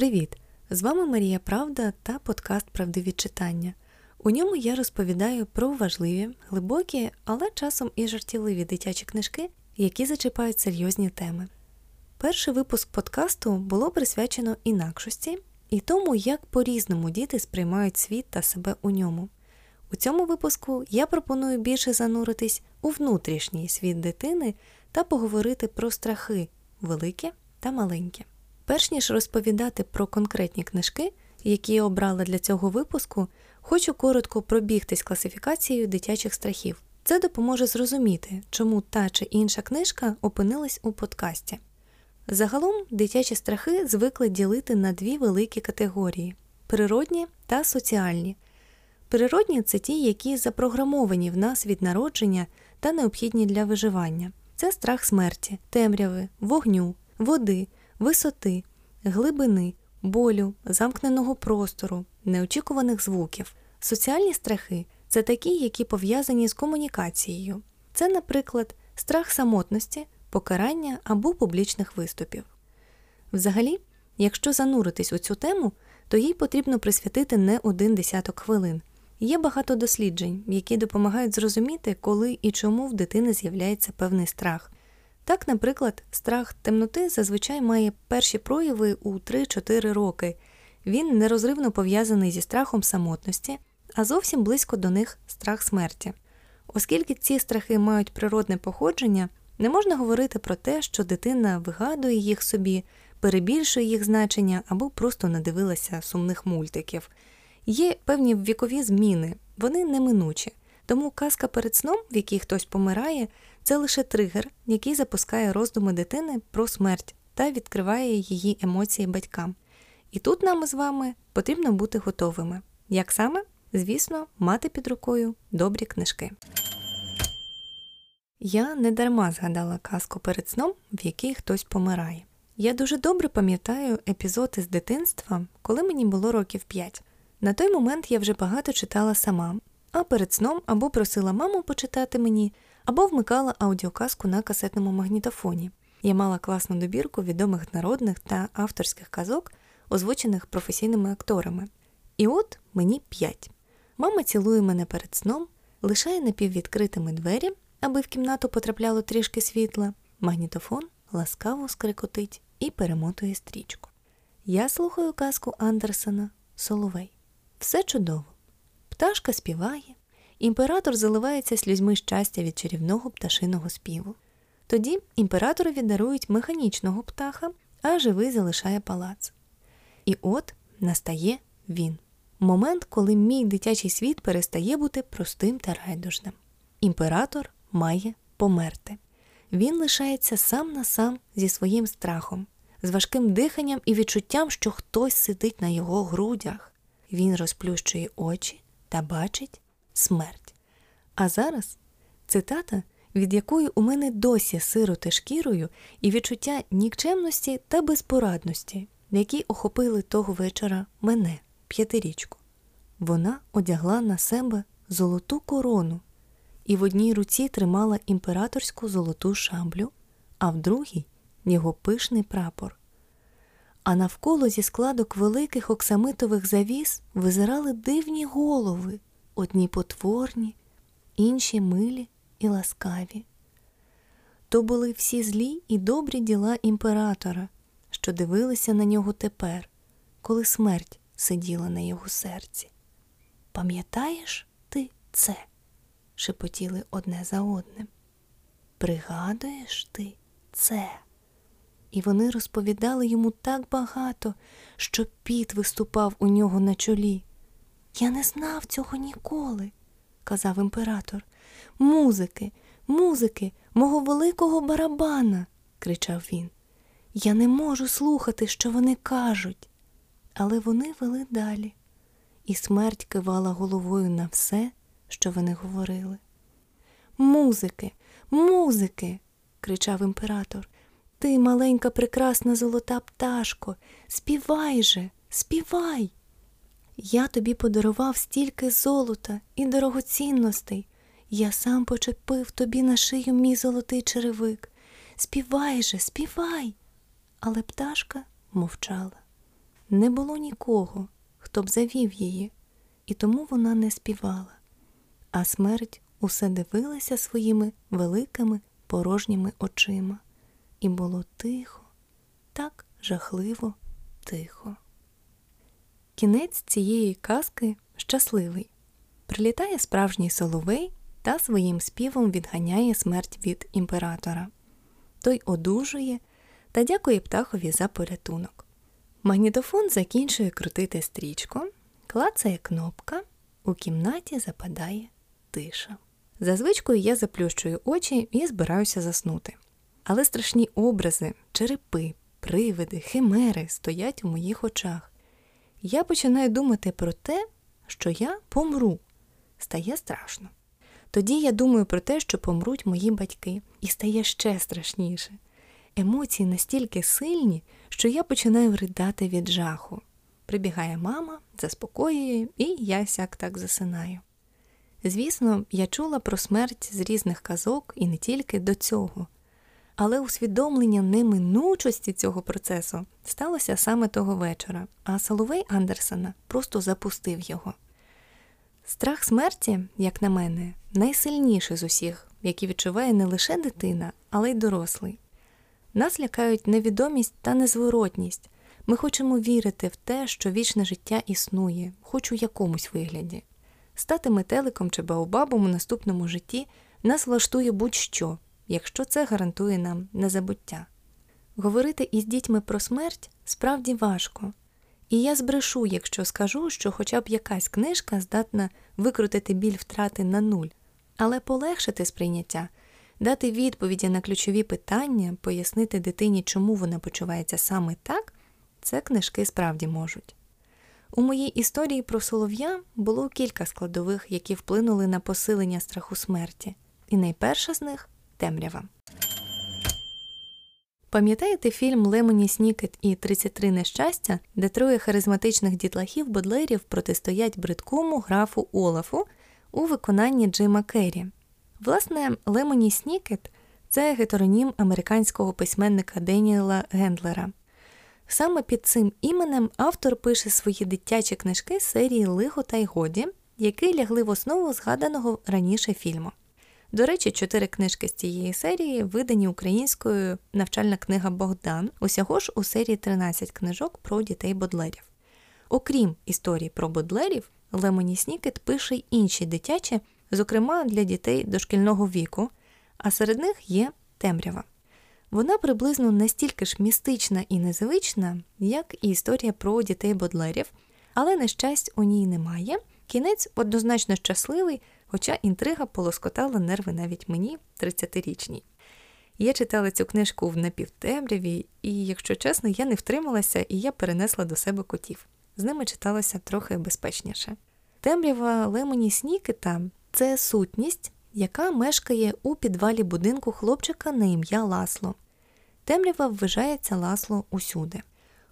Привіт! З вами Марія Правда та подкаст Правдиві читання. У ньому я розповідаю про важливі, глибокі, але часом і жартівливі дитячі книжки, які зачіпають серйозні теми. Перший випуск подкасту було присвячено інакшості і тому, як по-різному діти сприймають світ та себе у ньому. У цьому випуску я пропоную більше зануритись у внутрішній світ дитини та поговорити про страхи великі та маленькі. Перш ніж розповідати про конкретні книжки, які я обрала для цього випуску, хочу коротко пробігтись класифікацією дитячих страхів. Це допоможе зрозуміти, чому та чи інша книжка опинилась у подкасті. Загалом дитячі страхи звикли ділити на дві великі категорії природні та соціальні. Природні це ті, які запрограмовані в нас від народження та необхідні для виживання. Це страх смерті, темряви, вогню, води, висоти, глибини, болю, замкненого простору, неочікуваних звуків. Соціальні страхи це такі, які пов'язані з комунікацією. Це, наприклад, страх самотності, покарання або публічних виступів. Взагалі, якщо зануритись у цю тему, то їй потрібно присвятити не один десяток хвилин. Є багато досліджень, які допомагають зрозуміти, коли і чому в дитини з'являється певний страх. Так, наприклад, страх темноти зазвичай має перші прояви у 3-4 роки. Він нерозривно пов'язаний зі страхом самотності, а зовсім близько до них страх смерті. Оскільки ці страхи мають природне походження, не можна говорити про те, що дитина вигадує їх собі, перебільшує їх значення або просто надивилася сумних мультиків. Є певні вікові зміни, вони неминучі. Тому казка перед сном, в якій хтось помирає, це лише тригер, який запускає роздуми дитини про смерть та відкриває її емоції батькам. І тут нам з вами потрібно бути готовими. Як саме? Звісно, мати під рукою добрі книжки. Я не дарма згадала казку перед сном, в якій хтось помирає. Я дуже добре пам'ятаю епізод із дитинства, коли мені було років 5. На той момент я вже багато читала сама, а перед сном або просила маму почитати мені, або вмикала аудіоказку на касетному магнітофоні. Я мала класну добірку відомих народних та авторських казок, озвучених професійними акторами. І от мені п'ять. Мама цілує мене перед сном, лишає напіввідкритими двері, аби в кімнату потрапляло трішки світла, магнітофон ласкаво скрикотить і перемотує стрічку. Я слухаю казку Андерсена Соловей. Все чудово. Пташка співає, імператор заливається слізьми щастя від чарівного пташиного співу. Тоді імператорові дарують механічного птаха, а живий залишає палац. І от настає він момент, коли мій дитячий світ перестає бути простим та райдужним. Імператор має померти. Він лишається сам на сам зі своїм страхом, з важким диханням і відчуттям, що хтось сидить на його грудях. Він розплющує очі та бачить смерть. А зараз цитата, від якої у мене досі сироти шкірою і відчуття нікчемності та безпорадності, які охопили того вечора мене, п'ятирічку. Вона одягла на себе золоту корону і в одній руці тримала імператорську золоту шаблю, а в другій його пишний прапор. А навколо зі складок великих оксамитових завіс визирали дивні голови, одні потворні, інші милі і ласкаві. То були всі злі і добрі діла імператора, що дивилися на нього тепер, коли смерть сиділа на його серці. Пам'ятаєш ти це? шепотіли одне за одним. Пригадуєш ти це? І вони розповідали йому так багато, що піт виступав у нього на чолі. Я не знав цього ніколи, казав імператор. Музики, музики, мого великого барабана, кричав він. Я не можу слухати, що вони кажуть. Але вони вели далі, і смерть кивала головою на все, що вони говорили. Музики, музики, кричав імператор. Ти, маленька, прекрасна золота пташко, співай же, співай. Я тобі подарував стільки золота і дорогоцінностей. Я сам почепив тобі на шию мій золотий черевик. Співай же, співай. Але пташка мовчала. не було нікого, хто б завів її, і тому вона не співала, а смерть усе дивилася своїми великими порожніми очима, і було тихо, так жахливо тихо. Кінець цієї казки щасливий. Прилітає справжній соловей та своїм співом відганяє смерть від імператора. Той одужує та дякує птахові за порятунок. Магнітофон закінчує крутити стрічку, клацає кнопка, у кімнаті западає тиша. За звичкою я заплющую очі і збираюся заснути. Але страшні образи, черепи, привиди, химери стоять у моїх очах. Я починаю думати про те, що я помру. Стає страшно. Тоді я думаю про те, що помруть мої батьки, і стає ще страшніше. Емоції настільки сильні, що я починаю ридати від жаху. Прибігає мама, заспокоює, і я сяк так засинаю. Звісно, я чула про смерть з різних казок і не тільки до цього, але усвідомлення неминучості цього процесу сталося саме того вечора, а Соловей Андерсена просто запустив його. Страх смерті, як на мене, найсильніший з усіх, який відчуває не лише дитина, але й дорослий. Нас лякають невідомість та незворотність. Ми хочемо вірити в те, що вічне життя існує, хоч у якомусь вигляді. Стати метеликом чи баобабом у наступному житті нас влаштує будь-що, якщо це гарантує нам незабуття. Говорити із дітьми про смерть справді важко, і я збрешу, якщо скажу, що хоча б якась книжка здатна викрутити біль втрати на нуль, але полегшити сприйняття, дати відповіді на ключові питання, пояснити дитині, чому вона почувається саме так, це книжки справді можуть. У моїй історії про солов'я було кілька складових, які вплинули на посилення страху смерті, і найперша з них темрява. Пам'ятаєте фільм Лемоні Снікет і 33 нещастя, де троє харизматичних дітлахів бодлерів протистоять бридкому графу Олафу у виконанні Джима Керрі? Власне, Лемоні Снікет це гетеронім американського письменника Деніела Гендлера. Саме під цим іменем автор пише свої дитячі книжки серії Лихо та й годі, які лягли в основу згаданого раніше фільму. До речі, чотири книжки з цієї серії видані українською навчальна книга Богдан, усього ж у серії 13 книжок про дітей бодлерів. Окрім історії про бодлерів, Лемоні Снікет пише й інші дитячі, зокрема для дітей дошкільного віку, а серед них є темрява. Вона приблизно настільки ж містична і незвична, як і історія про дітей бодлерів, але нещасть у ній немає. Кінець однозначно щасливий, хоча інтрига полоскотала нерви навіть мені, 30-річній. Я читала цю книжку в напівтемряві, і, якщо чесно, я не втрималася і я перенесла до себе котів. З ними читалося трохи безпечніше. Темрява Лемоні Снікета це сутність, яка мешкає у підвалі будинку хлопчика на ім'я Ласло. Темрява вважається Ласло усюди,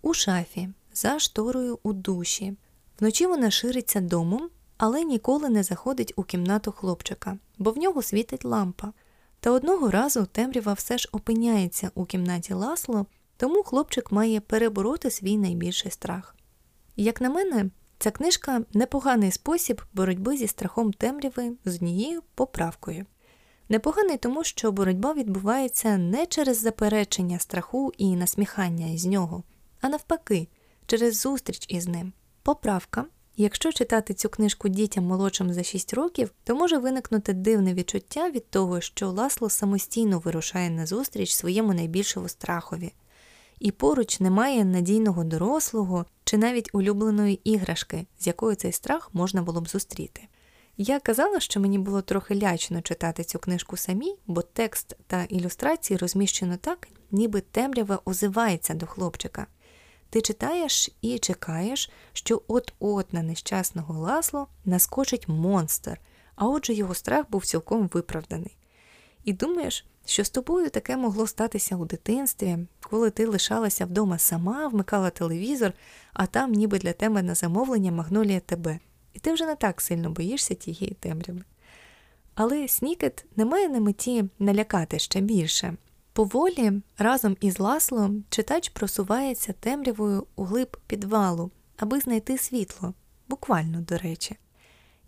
у шафі, за шторою у душі. Вночі вона шириться домом, але ніколи не заходить у кімнату хлопчика, бо в нього світить лампа. Та одного разу темрява все ж опиняється у кімнаті Ласло, тому хлопчик має перебороти свій найбільший страх. Як на мене, ця книжка непоганий спосіб боротьби зі страхом темряви з однією поправкою. Непоганий тому, що боротьба відбувається не через заперечення страху і насміхання із нього, а навпаки, через зустріч із ним. Поправка Якщо читати цю книжку дітям молодшим за 6 років, то може виникнути дивне відчуття від того, що Ласло самостійно вирушає на зустріч своєму найбільшому страхові, і поруч немає надійного дорослого чи навіть улюбленої іграшки, з якою цей страх можна було б зустріти. Я казала, що мені було трохи лячно читати цю книжку самій, бо текст та ілюстрації розміщено так, ніби темрява озивається до хлопчика. Ти читаєш і чекаєш, що от-от на нещасного ласло наскочить монстр, а отже його страх був цілком виправданий. І думаєш, що з тобою таке могло статися у дитинстві, коли ти лишалася вдома сама, вмикала телевізор, а там, ніби для тебе на замовлення магнолія тебе, і ти вже не так сильно боїшся тієї темряви. Але Снікет не має на меті налякати ще більше. Поволі разом із Ласлом читач просувається темрявою у глиб підвалу, аби знайти світло, буквально до речі,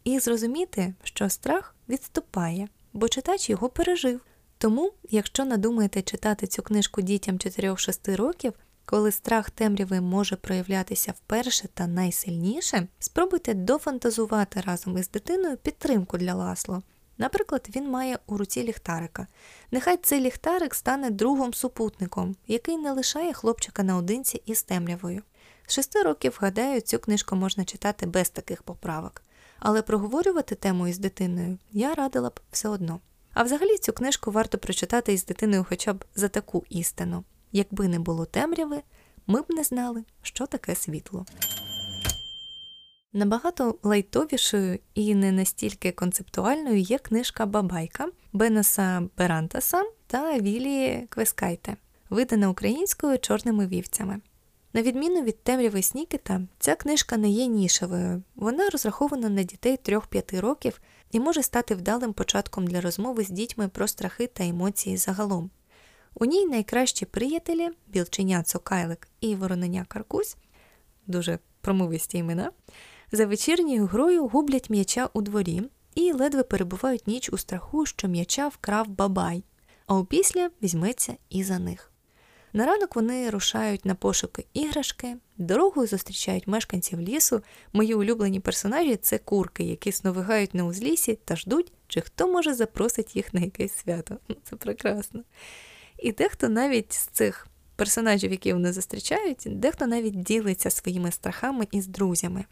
і зрозуміти, що страх відступає, бо читач його пережив. Тому, якщо надумаєте читати цю книжку дітям 4-6 років, коли страх темряви може проявлятися вперше та найсильніше, спробуйте дофантазувати разом із дитиною підтримку для Ласло. Наприклад, він має у руці ліхтарика. Нехай цей ліхтарик стане другом супутником, який не лишає хлопчика наодинці із темрявою. Шести років, гадаю, цю книжку можна читати без таких поправок, але проговорювати тему із дитиною я радила б все одно. А взагалі цю книжку варто прочитати із дитиною хоча б за таку істину. Якби не було темряви, ми б не знали, що таке світло. Набагато лайтовішою і не настільки концептуальною є книжка Бабайка Бенеса Берантаса та Вілії Квескайте, видана українською чорними вівцями. На відміну від темряви Снікета, ця книжка не є нішевою, вона розрахована на дітей 3-5 років і може стати вдалим початком для розмови з дітьми про страхи та емоції загалом. У ній найкращі приятелі білченя Цокайлик і вороненя Каркусь, дуже промовисті імена, за вечірньою грою гублять м'яча у дворі і ледве перебувають ніч у страху, що м'яча вкрав бабай, а опісля візьметься і за них. На ранок вони рушають на пошуки іграшки, дорогою зустрічають мешканців лісу. Мої улюблені персонажі це курки, які сновигають на узлісі та ждуть, чи хто може запросить їх на якесь свято. Ну, це прекрасно. І дехто навіть з цих персонажів, які вони зустрічають, дехто навіть ділиться своїми страхами із друзями.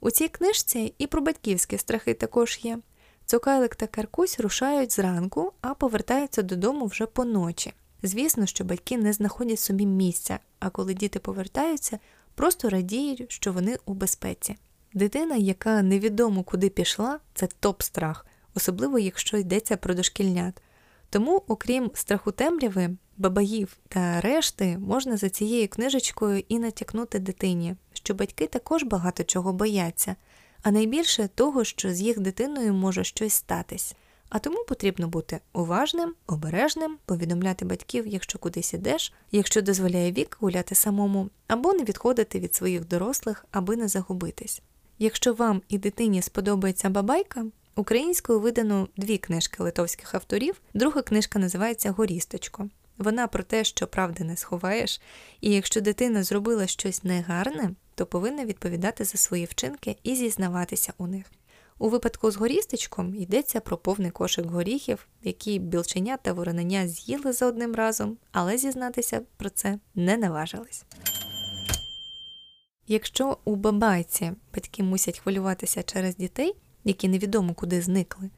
У цій книжці і про батьківські страхи також є. Цукайлик та Каркусь рушають зранку, а повертаються додому вже поночі. Звісно, що батьки не знаходять собі місця, а коли діти повертаються, просто радіють, що вони у безпеці. Дитина, яка невідомо куди пішла, це топ-страх, особливо якщо йдеться про дошкільнят. Тому, окрім страху темряви, бабаїв та решти, можна за цією книжечкою і натякнути дитині, що батьки також багато чого бояться, а найбільше того, що з їх дитиною може щось статись. А тому потрібно бути уважним, обережним, повідомляти батьків, якщо кудись ідеш, якщо дозволяє вік гуляти самому, або не відходити від своїх дорослих, аби не загубитись. Якщо вам і дитині сподобається бабайка, українською видано дві книжки литовських авторів, друга книжка називається Горісточко. Вона про те, що правди не сховаєш, і якщо дитина зробила щось негарне, то повинна відповідати за свої вчинки і зізнаватися у них. У випадку з горісточком йдеться про повний кошик горіхів, які білченя та воронення з'їли за одним разом, але зізнатися про це не наважились. Якщо у бабайці батьки мусять хвилюватися через дітей, які невідомо куди зникли,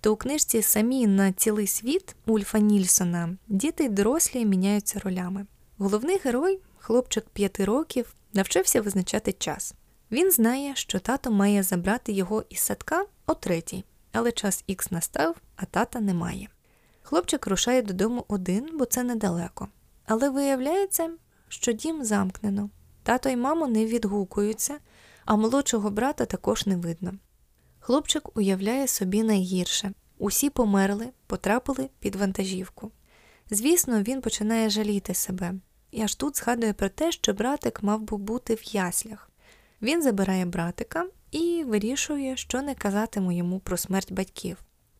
то у книжці самі на цілий світ Ульфа Нільсона діти й дорослі міняються ролями. Головний герой, хлопчик п'яти років, навчився визначати час. Він знає, що тато має забрати його із садка о третій, але час ікс настав, а тата немає. Хлопчик рушає додому один, бо це недалеко. Але виявляється, що дім замкнено. Тато й мамо не відгукуються, а молодшого брата також не видно. Хлопчик уявляє собі найгірше усі померли, потрапили під вантажівку. Звісно, він починає жаліти себе, і аж тут згадує про те, що братик мав би бути в яслях. Він забирає братика і вирішує, що не казатиму йому про смерть батьків.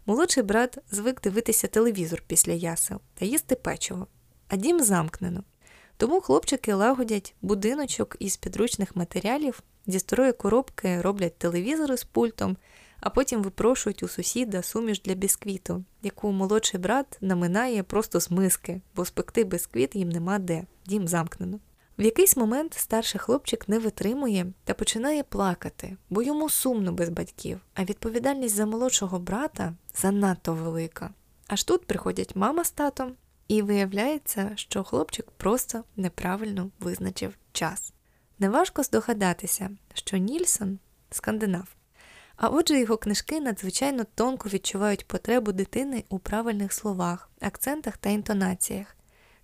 Молодший брат звик дивитися телевізор після ясел та їсти печиво, а дім замкнено. Тому хлопчики лагодять будиночок із підручних матеріалів, зі старої коробки роблять телевізори з пультом, а потім випрошують у сусіда суміш для бісквіту, яку молодший брат наминає просто з миски, бо спекти бісквіт їм нема де, дім замкнено. В якийсь момент старший хлопчик не витримує та починає плакати, бо йому сумно без батьків, а відповідальність за молодшого брата занадто велика. Аж тут приходять мама з татом, і виявляється, що хлопчик просто неправильно визначив час. Неважко здогадатися, що Нільсон скандинав. А отже, його книжки надзвичайно тонко відчувають потребу дитини у правильних словах, акцентах та інтонаціях.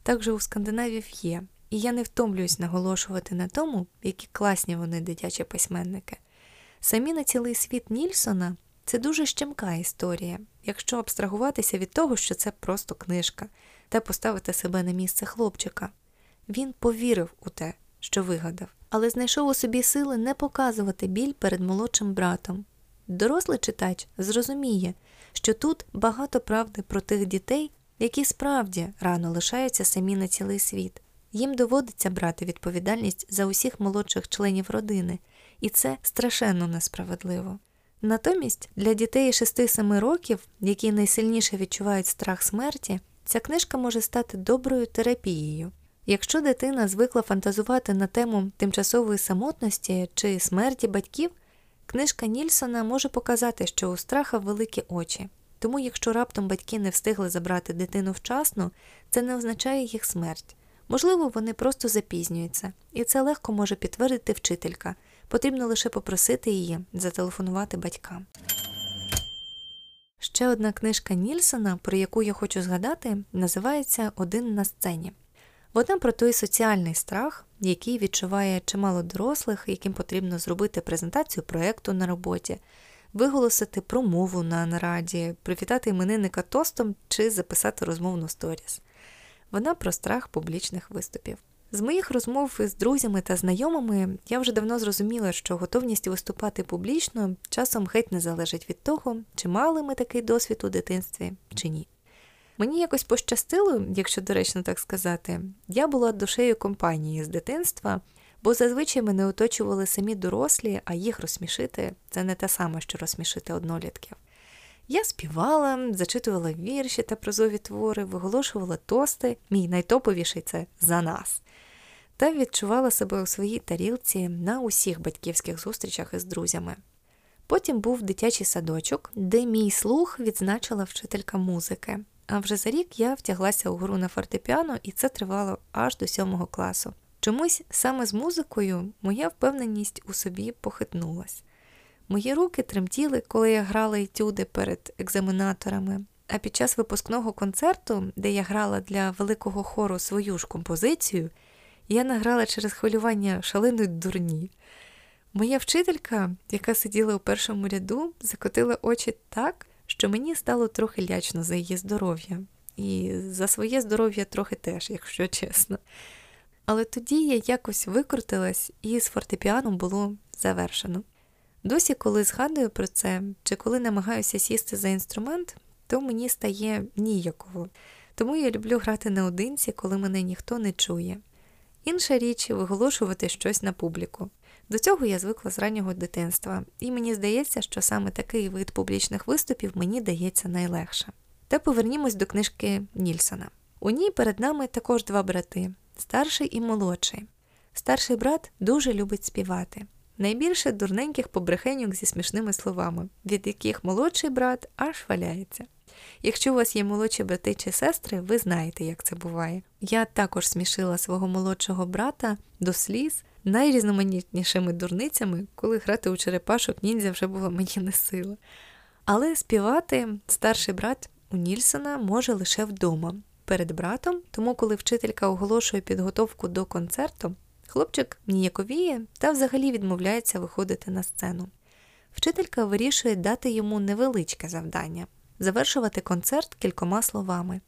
Також у скандинавів є, і я не втомлююсь наголошувати на тому, які класні вони дитячі письменники. Самі на цілий світ Нільсона Це дуже щемка історія, якщо абстрагуватися від того, що це просто книжка, та поставити себе на місце хлопчика. Він повірив у те, що вигадав, але знайшов у собі сили не показувати біль перед молодшим братом. Дорослий читач зрозуміє, що тут багато правди про тих дітей, які справді рано лишаються самі на цілий світ. Їм доводиться брати відповідальність за усіх молодших членів родини, і це страшенно несправедливо. Натомість для дітей 6-7 років, які найсильніше відчувають страх смерті, ця книжка може стати доброю терапією. Якщо дитина звикла фантазувати на тему тимчасової самотності чи смерті батьків, книжка Нільсона може показати, що у страха великі очі. Тому, якщо раптом батьки не встигли забрати дитину вчасно, це не означає їх смерть. Можливо, вони просто запізнюються, і це легко може підтвердити вчителька. Потрібно лише попросити її зателефонувати батькам. Ще одна книжка Нільсона, про яку я хочу згадати, називається Один на сцені. Вона про той соціальний страх, який відчуває чимало дорослих, яким потрібно зробити презентацію проєкту на роботі, виголосити промову на нараді, привітати іменинника тостом чи записати розмовну сторіс. Вона про страх публічних виступів. З моїх розмов з друзями та знайомими я вже давно зрозуміла, що готовність виступати публічно часом геть не залежить від того, чи мали ми такий досвід у дитинстві чи ні. Мені якось пощастило, якщо доречно так сказати, я була душею компанії з дитинства, бо зазвичай мене оточували самі дорослі, а їх розсмішити це не те саме, що розсмішити однолітків. Я співала, зачитувала вірші та прозові твори, виголошувала тости, мій найтоповіший це за нас, та відчувала себе у своїй тарілці на усіх батьківських зустрічах із друзями. Потім був дитячий садочок, де мій слух відзначила вчителька музики. А вже за рік я втяглася у гру на фортепіано, і це тривало аж до сьомого класу. Чомусь саме з музикою моя впевненість у собі похитнулась. Мої руки тремтіли, коли я грала етюди перед екзаменаторами. А під час випускного концерту, де я грала для великого хору свою ж композицію, я награла через хвилювання шаленої дурні. Моя вчителька, яка сиділа у першому ряду, закотила очі так, що мені стало трохи лячно за її здоров'я, і за своє здоров'я трохи теж, якщо чесно. Але тоді я якось викрутилась, і з фортепіаном було завершено. Досі, коли згадую про це, чи коли намагаюся сісти за інструмент, то мені стає ніяково. Тому я люблю грати наодинці, коли мене ніхто не чує. Інша річ виголошувати щось на публіку. До цього я звикла з раннього дитинства, і мені здається, що саме такий вид публічних виступів мені дається найлегше. Та повернімось до книжки Нільсона. У ній перед нами також два брати старший і молодший. Старший брат дуже любить співати. Найбільше дурненьких побрехеньок зі смішними словами, від яких молодший брат аж валяється. Якщо у вас є молодші брати чи сестри, ви знаєте, як це буває. Я також смішила свого молодшого брата до сліз найрізноманітнішими дурницями, коли грати у черепашок ніндзя вже була мені не сила. Але співати старший брат у Нільсона може лише вдома, перед братом, тому коли вчителька оголошує підготовку до концерту, хлопчик ніяковіє та взагалі відмовляється виходити на сцену. Вчителька вирішує дати йому невеличке завдання завершувати концерт кількома словами.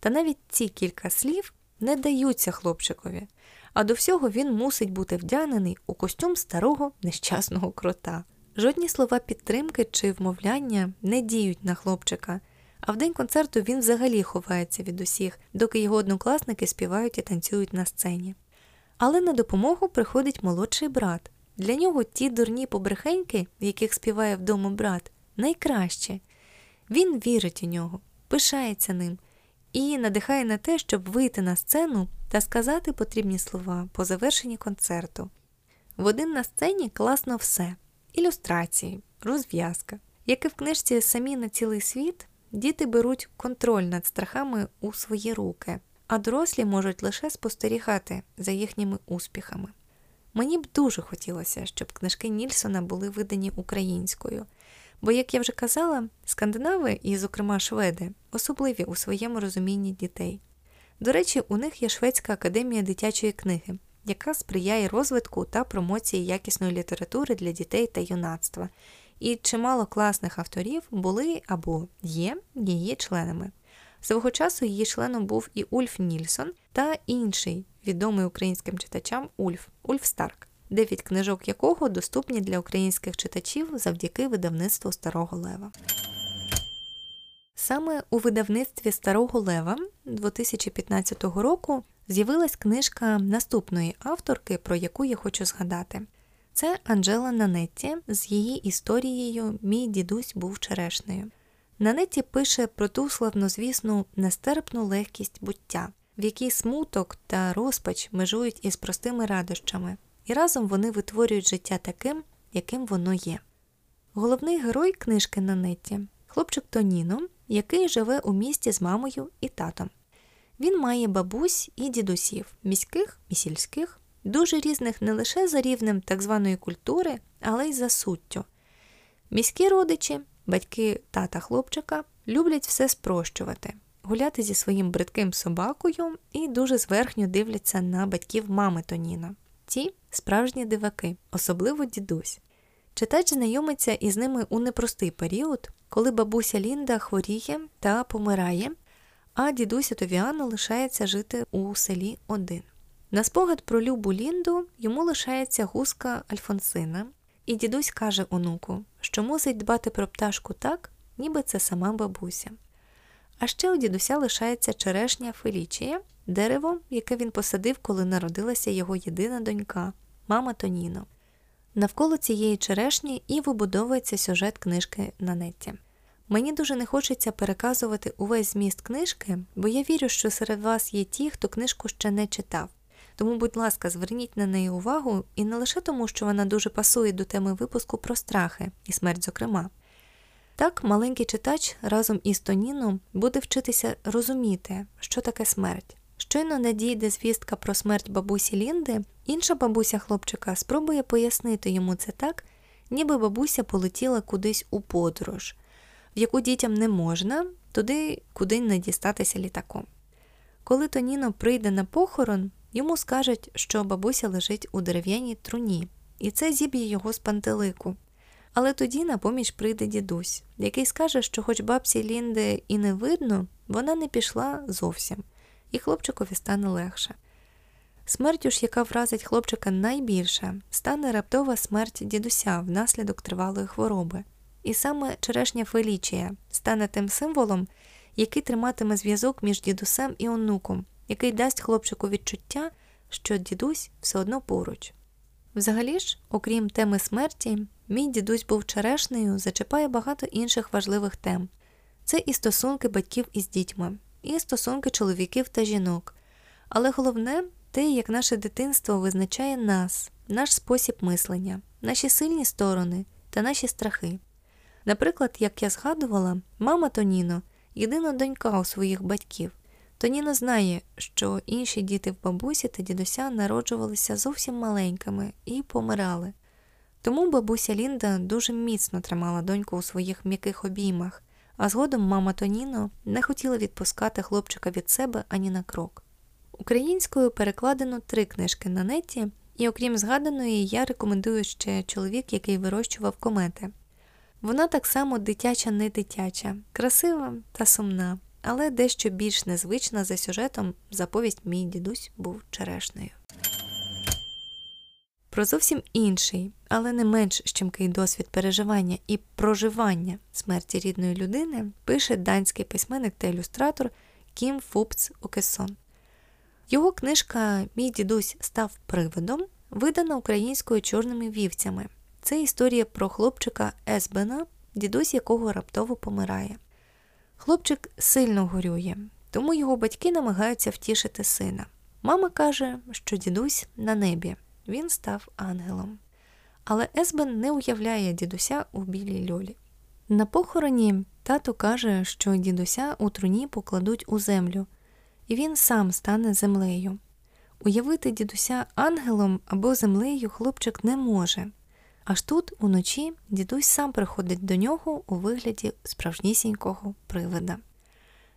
Та навіть ці кілька слів не даються хлопчикові, а до всього він мусить бути вдягнений у костюм старого нещасного крота. Жодні слова підтримки чи вмовляння не діють на хлопчика, а в день концерту він взагалі ховається від усіх, доки його однокласники співають і танцюють на сцені. Але на допомогу приходить молодший брат. Для нього ті дурні побрехеньки, яких співає вдома брат, найкраще. Він вірить у нього, пишається ним і надихає на те, щоб вийти на сцену та сказати потрібні слова по завершенні концерту. В один на сцені класно все ілюстрації, розв'язка. Як і в книжці самі на цілий світ, діти беруть контроль над страхами у свої руки, а дорослі можуть лише спостерігати за їхніми успіхами. Мені б дуже хотілося, щоб книжки Нільсона були видані українською, бо, як я вже казала, скандинави і, зокрема, шведи особливі у своєму розумінні дітей. До речі, у них є Шведська академія дитячої книги, яка сприяє розвитку та промоції якісної літератури для дітей та юнацтва, і чимало класних авторів були або є її членами. Свого часу її членом був і Ульф Нільсон та інший відомий українським читачам Ульф Ульф Старк, дев'ять книжок якого доступні для українських читачів завдяки видавництву Старого Лева. Саме у видавництві Старого Лева 2015 року з'явилась книжка наступної авторки, про яку я хочу згадати. Це Анджела Нанетті з її історією Мій дідусь був черешнею. Нанетті пише про ту славнозвісну нестерпну легкість буття, в якій смуток та розпач межують із простими радощами, і разом вони витворюють життя таким, яким воно є. Головний герой книжки Нанетті хлопчик Тоніно, який живе у місті з мамою і татом. Він має бабусь і дідусів, міських і сільських, дуже різних не лише за рівнем так званої культури, але й за суттю. Міські родичі, батьки тата хлопчика, люблять все спрощувати, гуляти зі своїм бридким собакою і дуже зверхньо дивляться на батьків мами Тоніна. Ті справжні диваки, особливо дідусь. Читач знайомиться із ними у непростий період, коли бабуся Лінда хворіє та помирає, а дідусь Товіано лишається жити у селі один. На спогад про Любу Лінду йому лишається гуска Альфонсина, і дідусь каже онуку, що мусить дбати про пташку так, ніби це сама бабуся. А ще у дідуся лишається черешня Фелічія, дерево, яке він посадив, коли народилася його єдина донька, мама Тоніно. Навколо цієї черешні і вибудовується сюжет книжки на нетті. Мені дуже не хочеться переказувати увесь зміст книжки, бо я вірю, що серед вас є ті, хто книжку ще не читав. Тому, будь ласка, зверніть на неї увагу і не лише тому, що вона дуже пасує до теми випуску про страхи і смерть, зокрема. Так, маленький читач разом із Тоніном буде вчитися розуміти, що таке смерть. Щойно надійде звістка про смерть бабусі Лінди, інша бабуся хлопчика спробує пояснити йому це так, ніби бабуся полетіла кудись у подорож, в яку дітям не можна, туди, куди не дістатися літаком. Коли Тоніно прийде на похорон, йому скажуть, що бабуся лежить у дерев'яній труні, і це зіб'є його з пантелику. Але тоді на поміч прийде дідусь, який скаже, що, хоч бабці Лінди і не видно, вона не пішла зовсім, і хлопчикові стане легше. Смертю ж, яка вразить хлопчика найбільше, стане раптова смерть дідуся внаслідок тривалої хвороби. І саме черешня Фелічія стане тим символом, який триматиме зв'язок між дідусем і онуком, який дасть хлопчику відчуття, що дідусь все одно поруч. Взагалі ж, окрім теми смерті, мій дідусь був черешнею, зачіпає багато інших важливих тем це і стосунки батьків із дітьми, і стосунки чоловіків та жінок. Але головне те, як наше дитинство визначає нас, наш спосіб мислення, наші сильні сторони та наші страхи. Наприклад, як я згадувала, мама Тоніно єдина донька у своїх батьків. Тоніно знає, що інші діти в бабусі та дідуся народжувалися зовсім маленькими і помирали. Тому бабуся Лінда дуже міцно тримала доньку у своїх м'яких обіймах, а згодом мама Тоніно не хотіла відпускати хлопчика від себе ані на крок. Українською перекладено три книжки на неті, і окрім згаданої, я рекомендую ще чоловік, який вирощував комети. Вона так само дитяча, не дитяча, красива та сумна, але дещо більш незвична за сюжетом заповість мій дідусь був черешнею. Про зовсім інший, але не менш щемкий досвід переживання і проживання смерті рідної людини пише данський письменник та ілюстратор Кім Фупц Окесон. Його книжка Мій дідусь став привидом видана українською чорними вівцями. Це історія про хлопчика Есбена, дідусь якого раптово помирає. Хлопчик сильно горює, тому його батьки намагаються втішити сина. Мама каже, що дідусь на небі, він став ангелом. Але Есбен не уявляє дідуся у білій льолі. На похороні тато каже, що дідуся у труні покладуть у землю, і він сам стане землею. Уявити дідуся ангелом або землею хлопчик не може. Аж тут уночі дідусь сам приходить до нього у вигляді справжнісінького привида.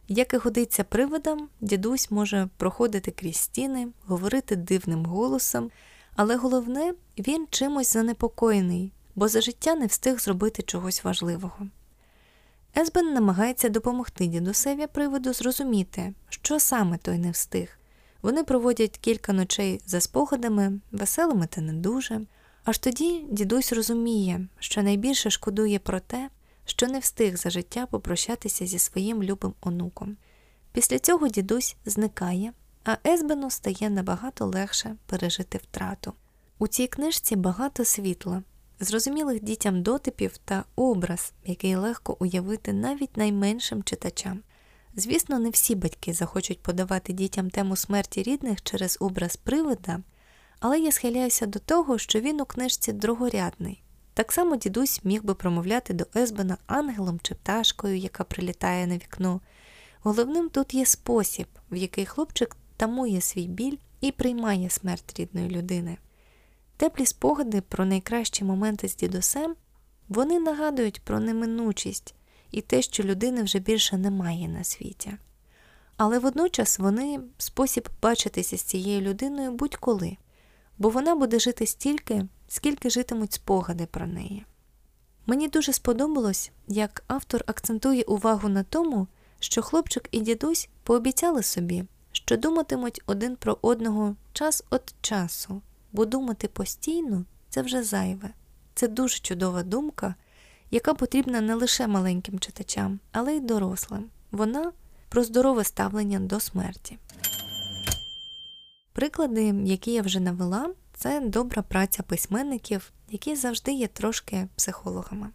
Як і годиться привидам, дідусь може проходити крізь стіни, говорити дивним голосом, але головне, він чимось занепокоєний, бо за життя не встиг зробити чогось важливого. Есбен намагається допомогти дідусеві приводу зрозуміти, що саме той не встиг. Вони проводять кілька ночей за спогадами, веселими та не дуже. Аж тоді дідусь розуміє, що найбільше шкодує про те, що не встиг за життя попрощатися зі своїм любим онуком. Після цього дідусь зникає, а Есбену стає набагато легше пережити втрату. У цій книжці багато світла, зрозумілих дітям дотипів та образ, який легко уявити навіть найменшим читачам. Звісно, не всі батьки захочуть подавати дітям тему смерті рідних через образ привида, але я схиляюся до того, що він у книжці другорядний. Так само дідусь міг би промовляти до Есбена ангелом чи пташкою, яка прилітає на вікно. Головним тут є спосіб, в який хлопчик тамує свій біль і приймає смерть рідної людини. Теплі спогади про найкращі моменти з дідусем вони нагадують про неминучість і те, що людини вже більше немає на світі. Але водночас вони спосіб бачитися з цією людиною будь-коли, бо вона буде жити стільки, скільки житимуть спогади про неї. Мені дуже сподобалось, як автор акцентує увагу на тому, що хлопчик і дідусь пообіцяли собі, що думатимуть один про одного час від часу, бо думати постійно це вже зайве. Це дуже чудова думка, яка потрібна не лише маленьким читачам, але й дорослим. Вона про здорове ставлення до смерті. Приклади, які я вже навела, це добра праця письменників, які завжди є трошки психологами.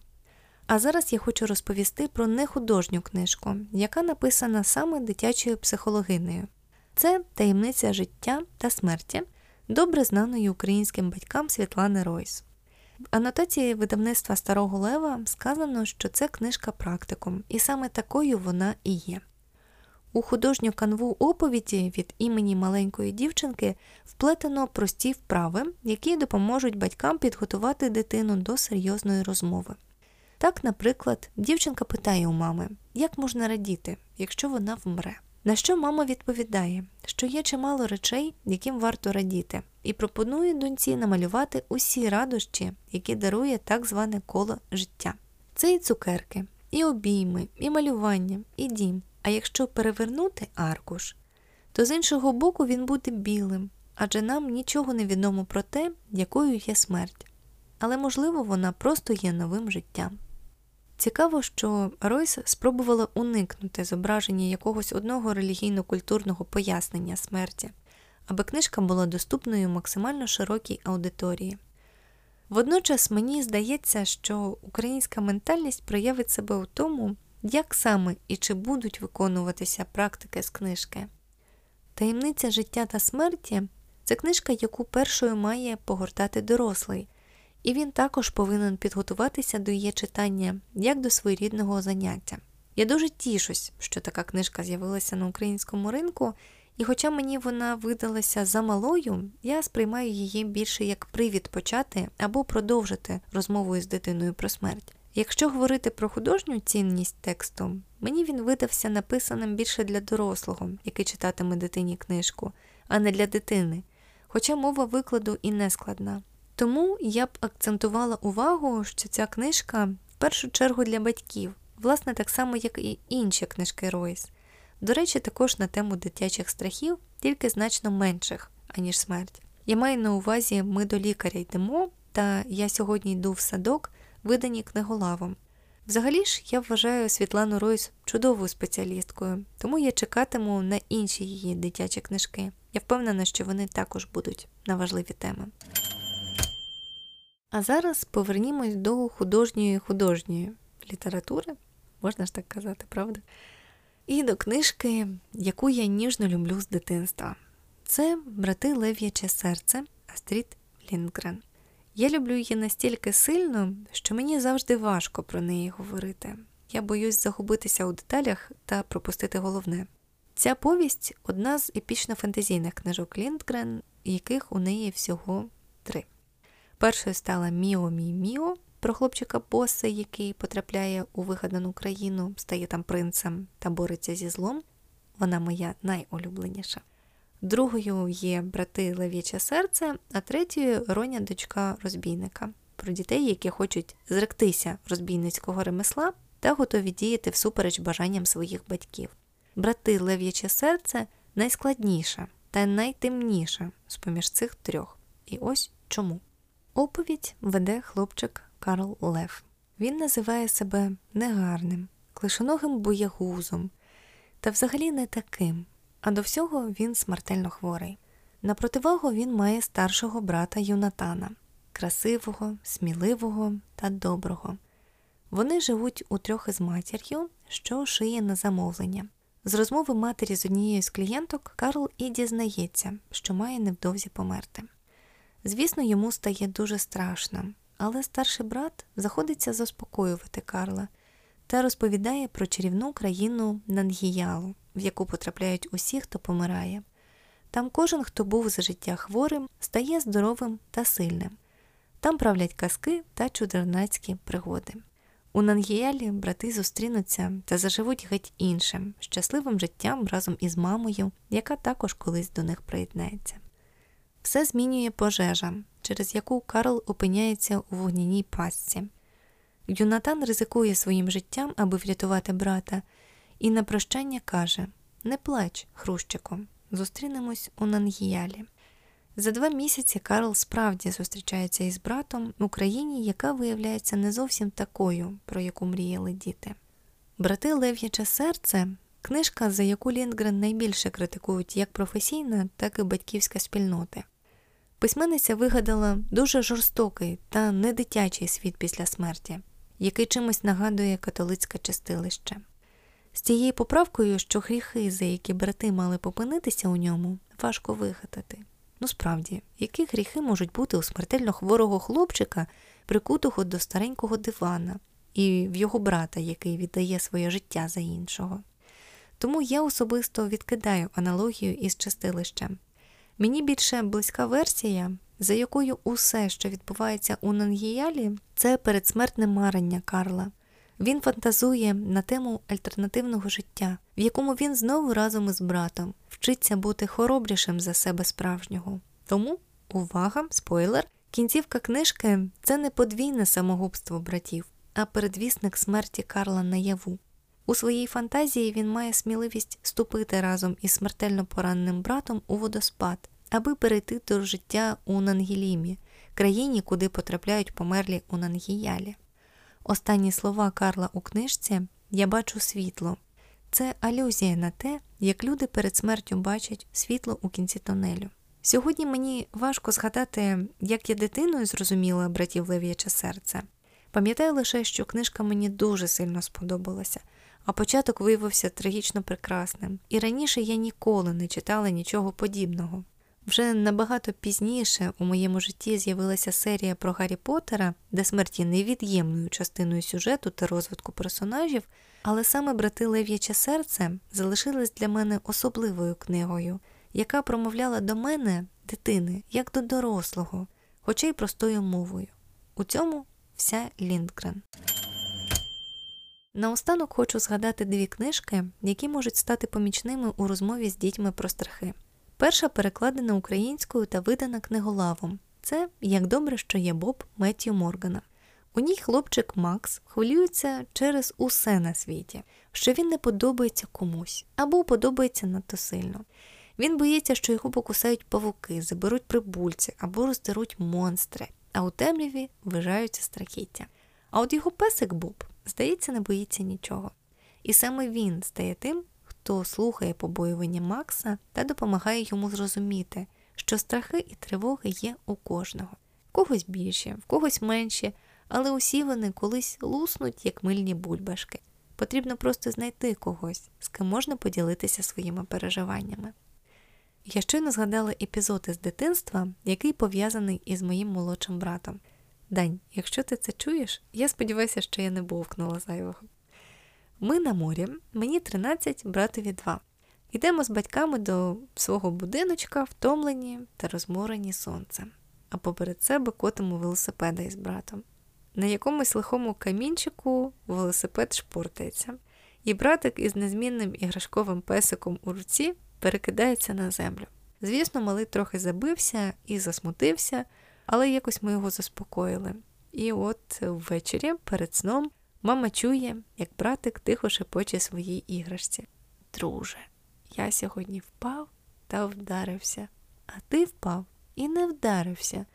А зараз я хочу розповісти про нехудожню книжку, яка написана саме дитячою психологинею. Це таємниця життя та смерті, добре знаної українським батькам Світлани Ройс. В анотації видавництва Старого Лева сказано, що це книжка практикум, і саме такою вона і є. У художню канву оповіді від імені маленької дівчинки вплетено прості вправи, які допоможуть батькам підготувати дитину до серйозної розмови. Так, наприклад, дівчинка питає у мами, як можна радіти, якщо вона вмре. На що мама відповідає, що є чимало речей, яким варто радіти, і пропонує доньці намалювати усі радощі, які дарує так зване коло життя. Це і цукерки, і обійми, і малювання, і дім. А якщо перевернути аркуш, то з іншого боку він буде білим, адже нам нічого не відомо про те, якою є смерть. Але, можливо, вона просто є новим життям. Цікаво, що Ройс спробувала уникнути зображення якогось одного релігійно-культурного пояснення смерті, аби книжка була доступною максимально широкій аудиторії. Водночас мені здається, що українська ментальність проявить себе у тому, як саме і чи будуть виконуватися практики з книжки. Таємниця життя та смерті це книжка, яку першою має погортати дорослий і він також повинен підготуватися до її читання як до своєрідного заняття. Я дуже тішусь, що така книжка з'явилася на українському ринку, і хоча мені вона видалася замалою, я сприймаю її більше як привід почати або продовжити розмову із дитиною про смерть. Якщо говорити про художню цінність тексту, мені він видався написаним більше для дорослого, який читатиме дитині книжку, а не для дитини, хоча мова викладу і не складна. Тому я б акцентувала увагу, що ця книжка в першу чергу для батьків, власне, так само, як і інші книжки Ройс. До речі, також на тему дитячих страхів, тільки значно менших, аніж смерть. Я маю на увазі ми до лікаря йдемо, та я сьогодні йду в садок, видані книголавом. Взагалі ж я вважаю Світлану Ройс чудовою спеціалісткою, тому я чекатиму на інші її дитячі книжки. Я впевнена, що вони також будуть на важливі теми. А зараз повернімось до художньої художньої літератури, можна ж так казати, правда? І до книжки, яку я ніжно люблю з дитинства. Це брати Лев'яче серце Астрід Лінгрен. Я люблю її настільки сильно, що мені завжди важко про неї говорити. Я боюсь загубитися у деталях та пропустити головне. Ця повість одна з епічно-фантазійних книжок Ліндгрен, яких у неї всього три. Першою стала Міо Мі Міо про хлопчика боса, який потрапляє у вигадану країну, стає там принцем та бореться зі злом. Вона моя найулюбленіша. Другою є брати Лев'яче серце, а третьою роня дочка розбійника про дітей, які хочуть зректися розбійницького ремесла та готові діяти всупереч бажанням своїх батьків. Брати Лев'яче серце найскладніша та найтемніша з поміж цих трьох. І ось чому. Оповідь веде хлопчик Карл Лев. Він називає себе негарним, клишоногим боягузом, та взагалі не таким, а до всього він смертельно хворий. На противагу він має старшого брата Юнатана, красивого, сміливого та доброго. Вони живуть у трьох із матір'ю, що шиє на замовлення. З розмови матері з однією з клієнток Карл і дізнається, що має невдовзі померти. Звісно, йому стає дуже страшно, але старший брат заходиться заспокоювати Карла та розповідає про чарівну країну Нангіялу, в яку потрапляють усі, хто помирає. Там кожен, хто був за життя хворим, стає здоровим та сильним. Там правлять казки та чудернацькі пригоди. У Нангіялі брати зустрінуться та заживуть геть іншим, щасливим життям разом із мамою, яка також колись до них приєднається. Все змінює пожежа, через яку Карл опиняється у вогняній пастці. Юнатан ризикує своїм життям, аби врятувати брата, і на прощання каже Не плач, хрущику, зустрінемось у Нангіялі. За два місяці Карл справді зустрічається із братом в Україні, яка виявляється не зовсім такою, про яку мріяли діти. Брати Лев'яче серце книжка, за яку Лінгрен найбільше критикують як професійна, так і батьківська спільноти. Письменниця вигадала дуже жорстокий та недитячий світ після смерті, який чимось нагадує католицьке чистилище. З тією поправкою, що гріхи, за які брати мали попинитися у ньому, важко вигадати. Ну справді, які гріхи можуть бути у смертельно хворого хлопчика, прикутого до старенького дивана, і в його брата, який віддає своє життя за іншого. Тому я особисто відкидаю аналогію із чистилищем. Мені більше близька версія, за якою усе, що відбувається у Нангіялі, це передсмертне марення Карла. Він фантазує на тему альтернативного життя, в якому він знову разом із братом вчиться бути хоробрішим за себе справжнього. Тому, увага, спойлер, кінцівка книжки це не подвійне самогубство братів, а передвісник смерті Карла наяву. У своїй фантазії він має сміливість ступити разом із смертельно пораненим братом у водоспад, аби перейти до життя у Нангілімі, країні, куди потрапляють померлі у Нангіялі. Останні слова Карла у книжці Я бачу світло. Це алюзія на те, як люди перед смертю бачать світло у кінці тунелю. Сьогодні мені важко згадати, як я дитиною зрозуміла братів Лев'яче серце. Пам'ятаю лише, що книжка мені дуже сильно сподобалася, а початок виявився трагічно прекрасним, і раніше я ніколи не читала нічого подібного. Вже набагато пізніше у моєму житті з'явилася серія про Гаррі Поттера, де смерть є невід'ємною частиною сюжету та розвитку персонажів, але саме брати Лев'яче серце залишились для мене особливою книгою, яка промовляла до мене, дитини, як до дорослого, хоча й простою мовою. У цьому вся Ліндгрен. Наостанок хочу згадати дві книжки, які можуть стати помічними у розмові з дітьми про страхи. Перша перекладена українською та видана книголавом. Це як добре, що є Боб Меттью Моргана. У ній хлопчик Макс хвилюється через усе на світі, що він не подобається комусь або подобається надто сильно. Він боїться, що його покусають павуки, заберуть прибульці або роздеруть монстри, а у темряві вижаються страхіття. А от його песик Боб, здається, не боїться нічого. І саме він стає тим, хто слухає побоювання Макса та допомагає йому зрозуміти, що страхи і тривоги є у кожного, в когось більше, в когось менше, але усі вони колись луснуть, як мильні бульбашки. Потрібно просто знайти когось, з ким можна поділитися своїми переживаннями. Я щойно згадала епізод із дитинства, який пов'язаний із моїм молодшим братом. Дань, якщо ти це чуєш, я сподіваюся, що я не бовкнула зайвого. Ми на морі, мені 13, братові 2. Йдемо з батьками до свого будиночка, втомлені та розморені сонцем, а поперед себе котимо велосипеда із братом. На якомусь лихому камінчику велосипед шпортається, і братик із незмінним іграшковим песиком у руці перекидається на землю. Звісно, малий трохи забився і засмутився, але якось ми його заспокоїли. І от ввечері перед сном мама чує, як братик тихо шепоче своїй іграшці. Друже, я сьогодні впав та вдарився, а ти впав і не вдарився.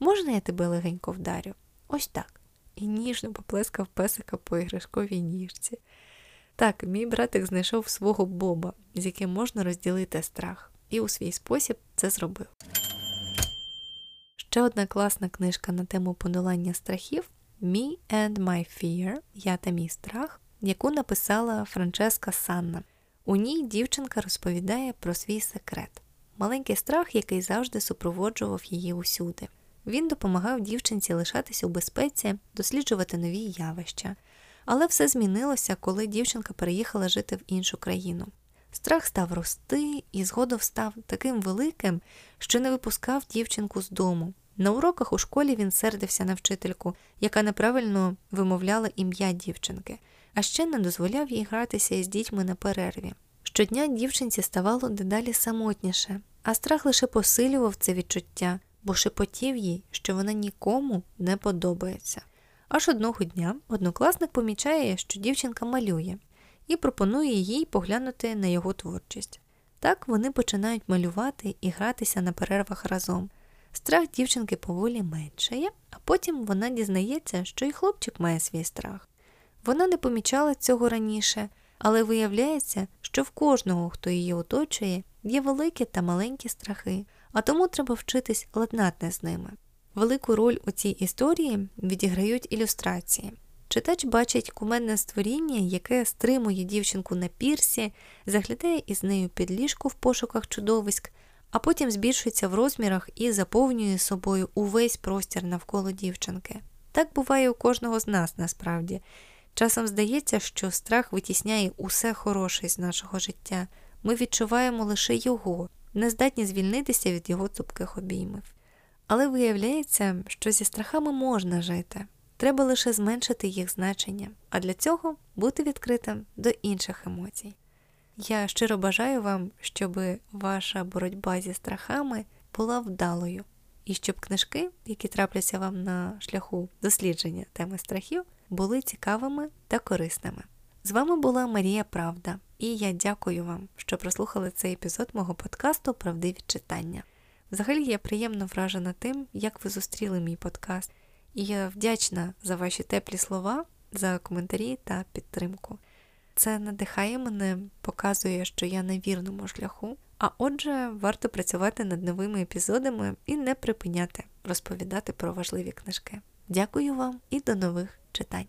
Можна я тебе легенько вдарю? Ось так. І ніжно поплескав песика по іграшковій ніжці. Так, мій братик знайшов свого Боба, з яким можна розділити страх, і у свій спосіб це зробив. Ще одна класна книжка на тему подолання страхів Me and My Fear Я та мій страх, яку написала Франческа Санна. У ній дівчинка розповідає про свій секрет, маленький страх, який завжди супроводжував її усюди. Він допомагав дівчинці лишатися у безпеці, досліджувати нові явища. Але все змінилося, коли дівчинка переїхала жити в іншу країну. Страх став рости і згодом став таким великим, що не випускав дівчинку з дому. На уроках у школі він сердився на вчительку, яка неправильно вимовляла ім'я дівчинки, а ще не дозволяв їй гратися із дітьми на перерві. Щодня дівчинці ставало дедалі самотніше, а страх лише посилював це відчуття, бо шепотів їй, що вона нікому не подобається. Аж одного дня однокласник помічає, що дівчинка малює, і пропонує їй поглянути на його творчість. Так вони починають малювати і гратися на перервах разом. Страх дівчинки поволі меншає, а потім вона дізнається, що і хлопчик має свій страх. Вона не помічала цього раніше, але виявляється, що в кожного, хто її оточує, є великі та маленькі страхи, а тому треба вчитись ладнати з ними. Велику роль у цій історії відіграють ілюстрації. Читач бачить куменне створіння, яке стримує дівчинку на пірсі, заглядає із нею під ліжко в пошуках чудовиськ, а потім збільшується в розмірах і заповнює собою увесь простір навколо дівчинки. Так буває у кожного з нас насправді. Часом здається, що страх витісняє усе хороше з нашого життя. Ми відчуваємо лише його, не здатні звільнитися від його цупких обіймів. Але виявляється, що зі страхами можна жити, треба лише зменшити їх значення, а для цього бути відкритим до інших емоцій. Я щиро бажаю вам, щоб ваша боротьба зі страхами була вдалою, і щоб книжки, які трапляться вам на шляху дослідження теми страхів, були цікавими та корисними. З вами була Марія Правда, і я дякую вам, що прослухали цей епізод мого подкасту Правдиві читання. Взагалі я приємно вражена тим, як ви зустріли мій подкаст, і я вдячна за ваші теплі слова, за коментарі та підтримку. Це надихає мене, показує, що я на вірному шляху, а отже, варто працювати над новими епізодами і не припиняти розповідати про важливі книжки. Дякую вам і до нових читань!